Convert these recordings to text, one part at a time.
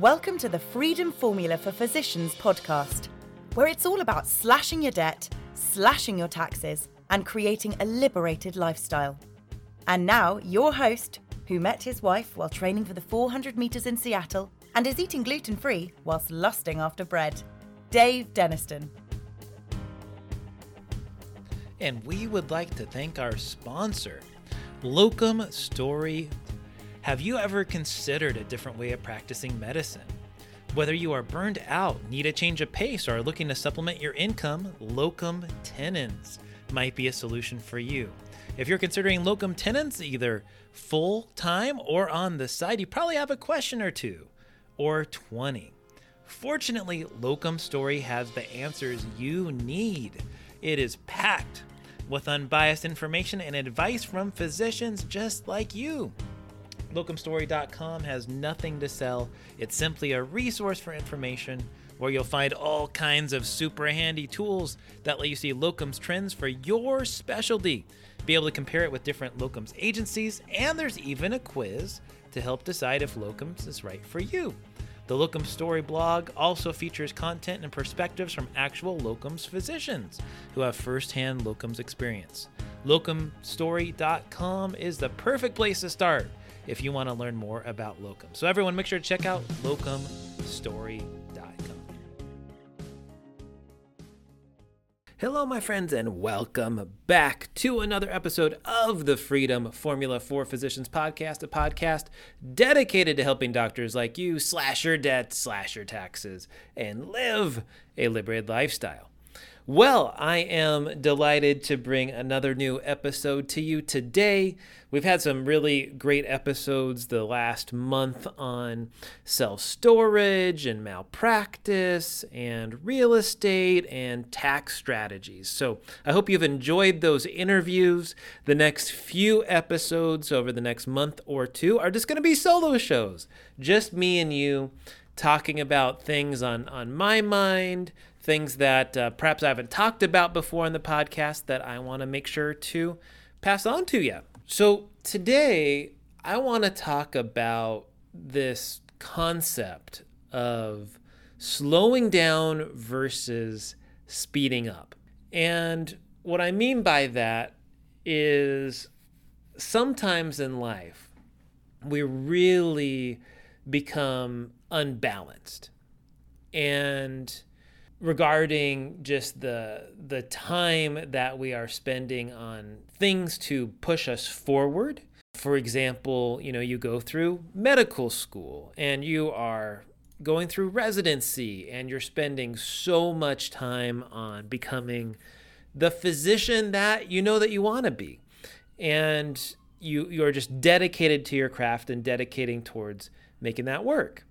Welcome to the Freedom Formula for Physicians podcast, where it's all about slashing your debt, slashing your taxes, and creating a liberated lifestyle. And now, your host, who met his wife while training for the 400 metres in Seattle and is eating gluten free whilst lusting after bread, Dave Denniston. And we would like to thank our sponsor, Locum Story have you ever considered a different way of practicing medicine? Whether you are burned out, need a change of pace, or are looking to supplement your income, locum tenens might be a solution for you. If you're considering locum tenens either full time or on the side, you probably have a question or two or 20. Fortunately, Locum Story has the answers you need. It is packed with unbiased information and advice from physicians just like you. Locumstory.com has nothing to sell. It's simply a resource for information where you'll find all kinds of super handy tools that let you see locums trends for your specialty. Be able to compare it with different locums agencies, and there's even a quiz to help decide if locums is right for you. The Locum Story blog also features content and perspectives from actual locums physicians who have firsthand locums experience. Locumstory.com is the perfect place to start if you want to learn more about locum. So, everyone, make sure to check out locumstory.com. Hello, my friends, and welcome back to another episode of the Freedom Formula for Physicians podcast, a podcast dedicated to helping doctors like you slash your debt, slash your taxes, and live a liberated lifestyle. Well, I am delighted to bring another new episode to you today. We've had some really great episodes the last month on self storage and malpractice and real estate and tax strategies. So I hope you've enjoyed those interviews. The next few episodes over the next month or two are just going to be solo shows, just me and you talking about things on, on my mind things that uh, perhaps I haven't talked about before in the podcast that I want to make sure to pass on to you. So today, I want to talk about this concept of slowing down versus speeding up. And what I mean by that is sometimes in life, we really become unbalanced. And regarding just the the time that we are spending on things to push us forward. For example, you know, you go through medical school and you are going through residency and you're spending so much time on becoming the physician that you know that you want to be. And you you're just dedicated to your craft and dedicating towards making that work.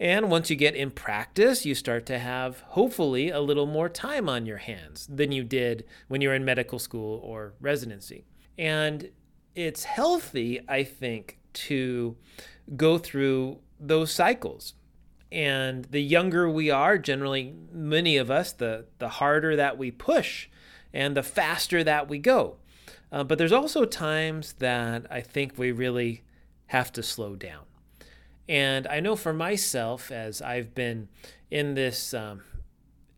And once you get in practice, you start to have, hopefully, a little more time on your hands than you did when you were in medical school or residency. And it's healthy, I think, to go through those cycles. And the younger we are, generally, many of us, the, the harder that we push and the faster that we go. Uh, but there's also times that I think we really have to slow down. And I know for myself, as I've been in this um,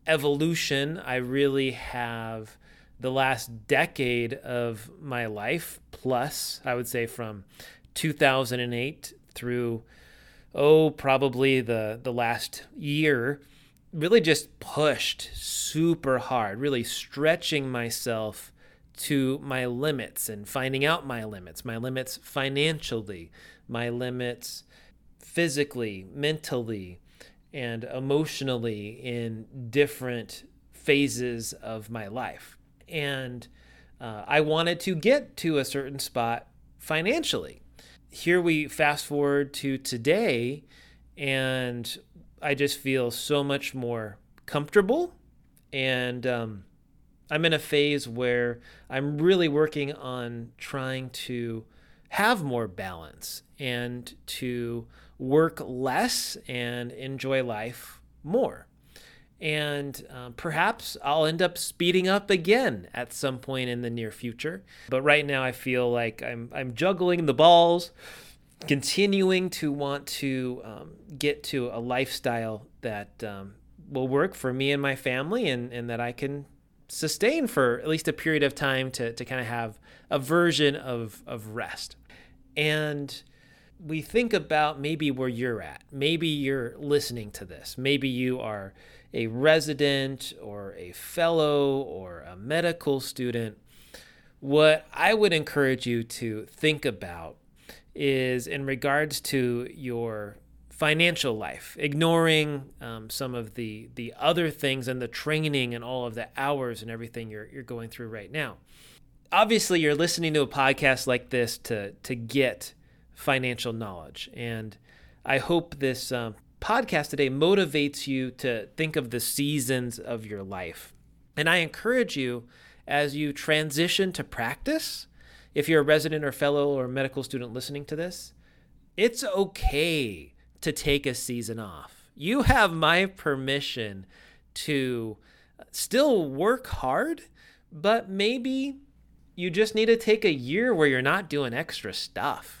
evolution, I really have the last decade of my life, plus, I would say from 2008 through, oh, probably the, the last year, really just pushed super hard, really stretching myself to my limits and finding out my limits, my limits financially, my limits physically, mentally, and emotionally in different phases of my life. And uh, I wanted to get to a certain spot financially. Here we fast forward to today, and I just feel so much more comfortable. And um, I'm in a phase where I'm really working on trying to have more balance and to work less and enjoy life more. And uh, perhaps I'll end up speeding up again at some point in the near future. But right now, I feel like I'm, I'm juggling the balls continuing to want to um, get to a lifestyle that um, will work for me and my family and, and that I can sustain for at least a period of time to, to kind of have a version of, of rest. And we think about maybe where you're at. Maybe you're listening to this. Maybe you are a resident or a fellow or a medical student. What I would encourage you to think about is in regards to your financial life, ignoring um, some of the the other things and the training and all of the hours and everything you're you're going through right now. Obviously, you're listening to a podcast like this to to get financial knowledge, and I hope this um, podcast today motivates you to think of the seasons of your life. And I encourage you as you transition to practice. If you're a resident or fellow or medical student listening to this, it's okay to take a season off. You have my permission to still work hard, but maybe you just need to take a year where you're not doing extra stuff.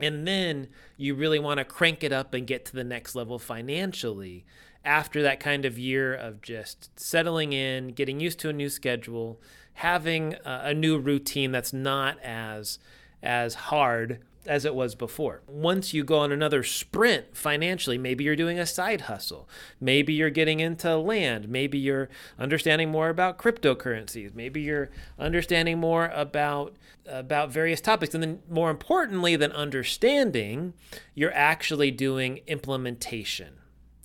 And then you really want to crank it up and get to the next level financially after that kind of year of just settling in, getting used to a new schedule, having a, new routine that's not as as hard as it was before. Once you go on another sprint financially, maybe you're doing a side hustle. Maybe you're getting into land. Maybe you're understanding more about cryptocurrencies. Maybe you're understanding more about about various topics and then more importantly than understanding, you're actually doing implementation.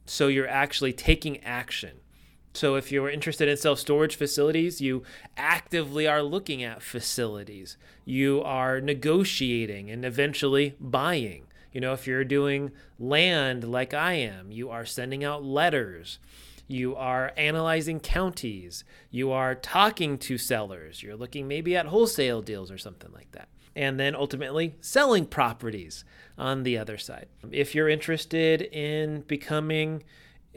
So you're actually taking action. So if you're interested in self-storage facilities, you actively are looking at facilities. You are negotiating and eventually buying. You know, if you're doing land like I am, you are sending out letters. You are analyzing counties. You are talking to sellers. You're looking maybe at wholesale deals or something like that. And then ultimately selling properties on the other side. If you're interested in becoming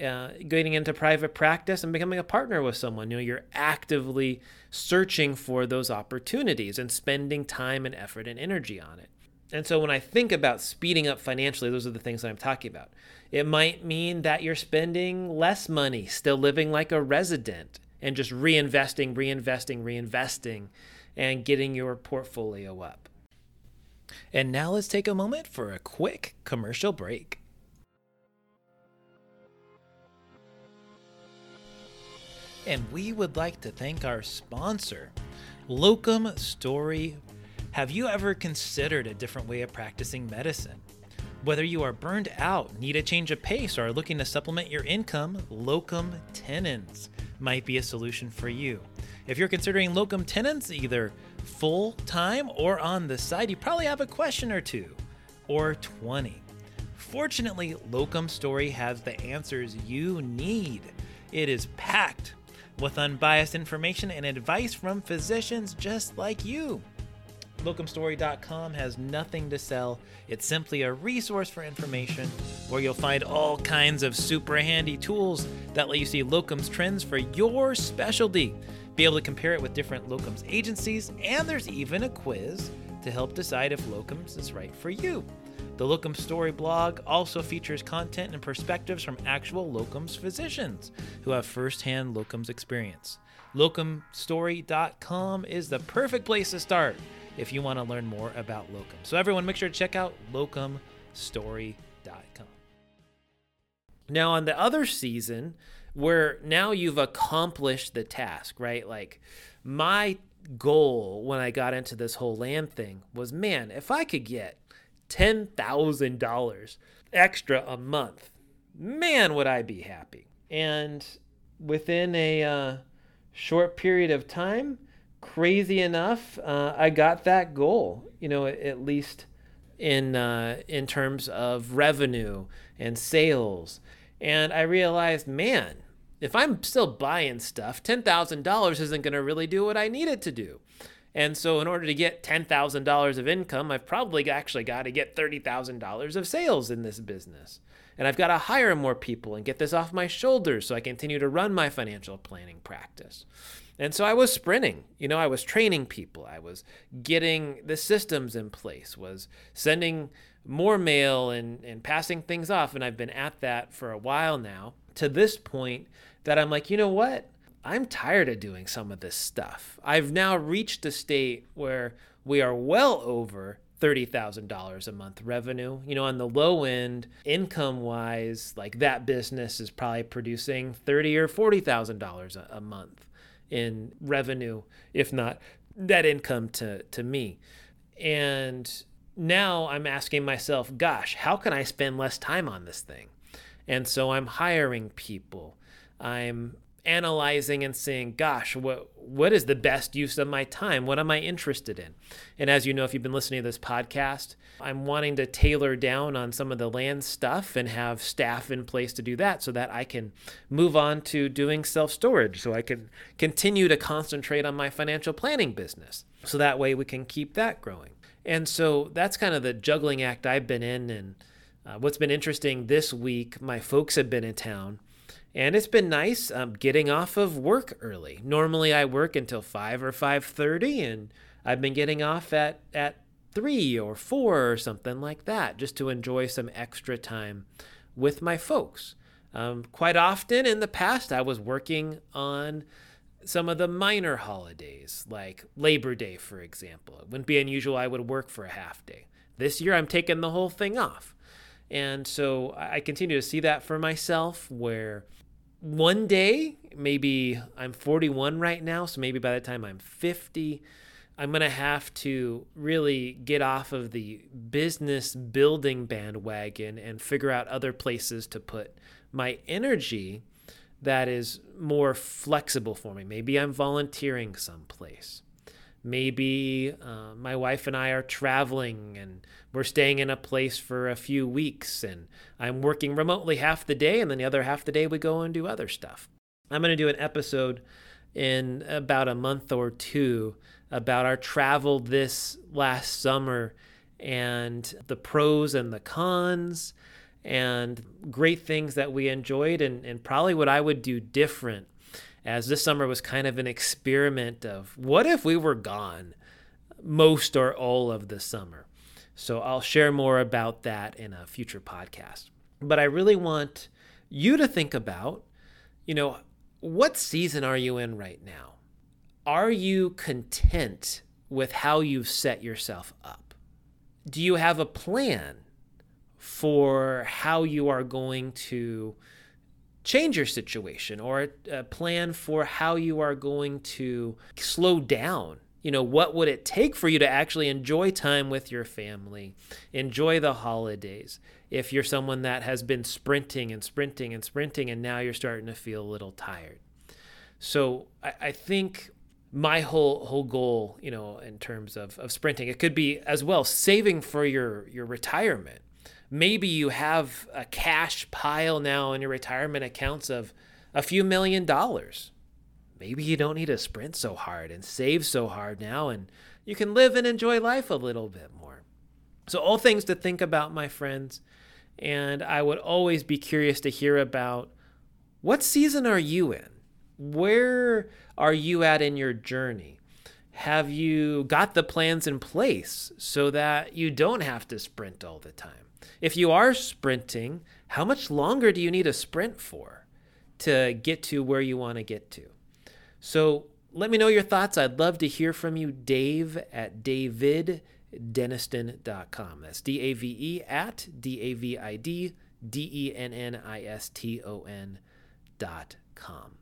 uh, getting into private practice and becoming a partner with someone. You know, you're actively searching for those opportunities and spending time and effort and energy on it. And so when I think about speeding up financially, those are the things that I'm talking about. It might mean that you're spending less money, still living like a resident, and just reinvesting, reinvesting, reinvesting, and getting your portfolio up. And now let's take a moment for a quick commercial break. And we would like to thank our sponsor, Locum Story. Have you ever considered a different way of practicing medicine? Whether you are burned out, need a change of pace, or are looking to supplement your income, locum tenens might be a solution for you. If you're considering locum tenens, either full time or on the side, you probably have a question or two, or 20. Fortunately, Locum Story has the answers you need. It is packed with unbiased information and advice from physicians just like you. Locumstory.com has nothing to sell. It's simply a resource for information where you'll find all kinds of super handy tools that let you see locums trends for your specialty, be able to compare it with different locums agencies, and there's even a quiz to help decide if locums is right for you. The Locum Story blog also features content and perspectives from actual locums physicians who have firsthand locums experience. Locumstory.com is the perfect place to start if you want to learn more about locum. So, everyone, make sure to check out locumstory.com. Now, on the other season, where now you've accomplished the task, right? Like, my goal when I got into this whole land thing was man, if I could get $10,000 extra a month, man, would I be happy. And within a uh, short period of time, crazy enough, uh, I got that goal, you know, at least in, uh, in terms of revenue and sales. And I realized, man, if I'm still buying stuff, $10,000 isn't going to really do what I need it to do. And so, in order to get $10,000 of income, I've probably actually got to get $30,000 of sales in this business. And I've got to hire more people and get this off my shoulders so I continue to run my financial planning practice. And so I was sprinting. You know, I was training people. I was getting the systems in place, was sending more mail and, and passing things off. And I've been at that for a while now to this point that I'm like, you know what? I'm tired of doing some of this stuff. I've now reached a state where we are well over $30,000 a month revenue. You know, on the low end, income wise, like that business is probably producing 30 or $40,000 a month in revenue, if not net income to, to me. And now I'm asking myself, gosh, how can I spend less time on this thing? And so I'm hiring people. I'm analyzing and saying, gosh, what what is the best use of my time? What am I interested in? And as you know, if you've been listening to this podcast, I'm wanting to tailor down on some of the land stuff and have staff in place to do that so that I can move on to doing self-storage so I can continue to concentrate on my financial planning business. So that way we can keep that growing. And so that's kind of the juggling act I've been in and uh, what's been interesting this week, my folks have been in town and it's been nice um, getting off of work early. Normally I work until 5 or 5:30 and I've been getting off at at 3 or 4 or something like that just to enjoy some extra time with my folks. Um, quite often in the past I was working on some of the minor holidays like Labor Day for example. It wouldn't be unusual I would work for a half day. This year I'm taking the whole thing off. And so I continue to see that for myself where one day, maybe I'm 41 right now, so maybe by the time I'm 50, I'm going to have to really get off of the business building bandwagon and figure out other places to put my energy that is more flexible for me. Maybe I'm volunteering someplace. Maybe uh, my wife and I are traveling and we're staying in a place for a few weeks and I'm working remotely half the day and then the other half the day we go and do other stuff. I'm going to do an episode in about a month or two about our travel this last summer and the pros and the cons and great things that we enjoyed and, and probably what I would do different as this summer was kind of an experiment of what if we were gone most or all of the summer. So I'll share more about that in a future podcast. But I really want you to think about, you know, what season are you in right now? Are you content with how you've set yourself up? Do you have a plan for how you are going to change your situation or a, plan for how you are going to slow down. You know what would it take for you to actually enjoy time with your family enjoy the holidays? If you're someone that has been sprinting and sprinting and sprinting and now you're starting to feel a little tired. So i, I think my whole whole goal you know in terms of, of sprinting it could be as well saving for your your retirement maybe you have a cash pile now in your retirement accounts of a few million dollars. Maybe you don't need to sprint so hard and save so hard now, and you can live and enjoy life a little bit more. So, all things to think about, my friends. And I would always be curious to hear about what season are you in? Where are you at in your journey? Have you got the plans in place so that you don't have to sprint all the time? If you are sprinting, how much longer do you need a sprint for to get to where you want to get to? So let me know your thoughts. I'd love to hear from you, Dave at daviddenniston.com. That's D A V E at D A V I D D E N N I S T O N dot com.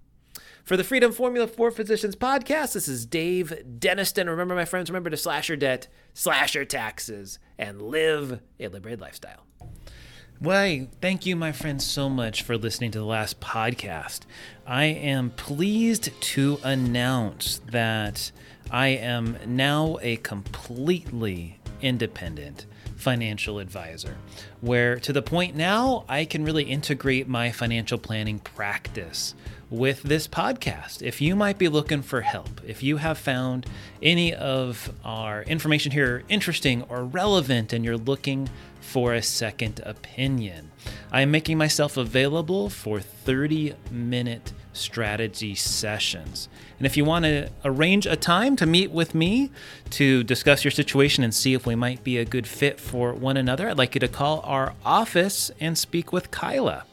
For the Freedom Formula for Physicians podcast, this is Dave Denniston. Remember, my friends, remember to slash your debt, slash your taxes, and live a liberated lifestyle. Well, thank you, my friends, so much for listening to the last podcast. I am pleased to announce that I am now a completely independent financial advisor, where to the point now I can really integrate my financial planning practice with this podcast. If you might be looking for help, if you have found any of our information here interesting or relevant and you're looking for a second opinion, I am making myself available for 30 minute strategy sessions. And if you want to arrange a time to meet with me to discuss your situation and see if we might be a good fit for one another, I'd like you to call our office and speak with Kyla.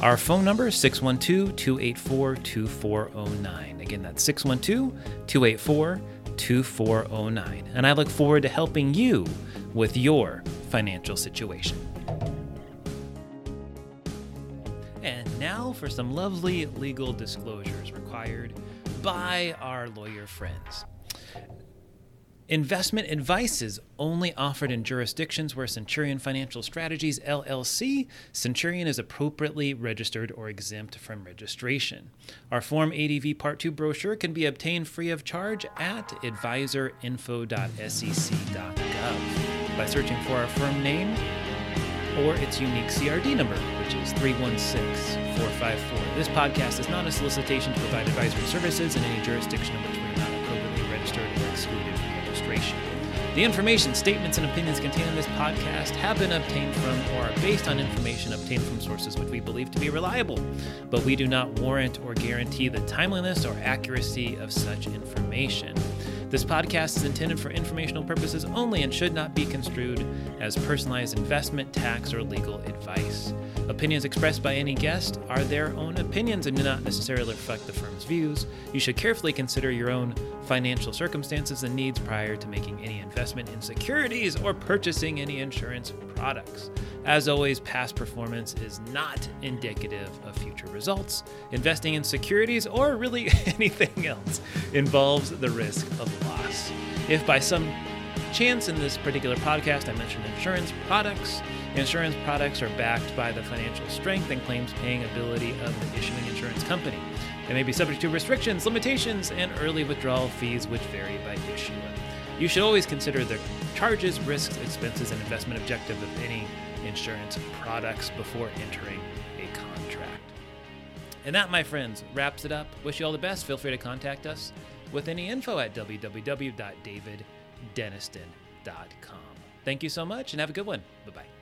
Our phone number is 612 284 2409. Again, that's 612 284 2409. And I look forward to helping you with your financial situation. And now for some lovely legal disclosures required by our lawyer friends. Investment advice is only offered in jurisdictions where Centurion Financial Strategies LLC, Centurion is appropriately registered or exempt from registration. Our Form ADV Part 2 brochure can be obtained free of charge at adviserinfo.sec.gov by searching for our firm name or its unique CRD number, which is 316454. This podcast is not a solicitation to provide advisory services in any jurisdiction in which we are not appropriately registered or excluded from registration. The information, statements, and opinions contained in this podcast have been obtained from or are based on information obtained from sources which we believe to be reliable, but we do not warrant or guarantee the timeliness or accuracy of such information. This podcast is intended for informational purposes only and should not be construed as personalized investment, tax, or legal advice. Opinions expressed by any guest are their own opinions and do not necessarily reflect the firm's views. You should carefully consider your own financial circumstances and needs prior to making any investment in securities or purchasing any insurance products. As always, past performance is not indicative of future results. Investing in securities or really anything else involves the risk of loss. If by some chance in this particular podcast I mentioned insurance products, insurance products are backed by the financial strength and claims paying ability of the issuing insurance company. They may be subject to restrictions, limitations, and early withdrawal fees which vary by issuer. You should always consider the charges, risks, expenses, and investment objective of any insurance products before entering a contract. And that, my friends, wraps it up. Wish you all the best. Feel free to contact us with any info at www.daviddenniston.com. Thank you so much and have a good one. Bye bye.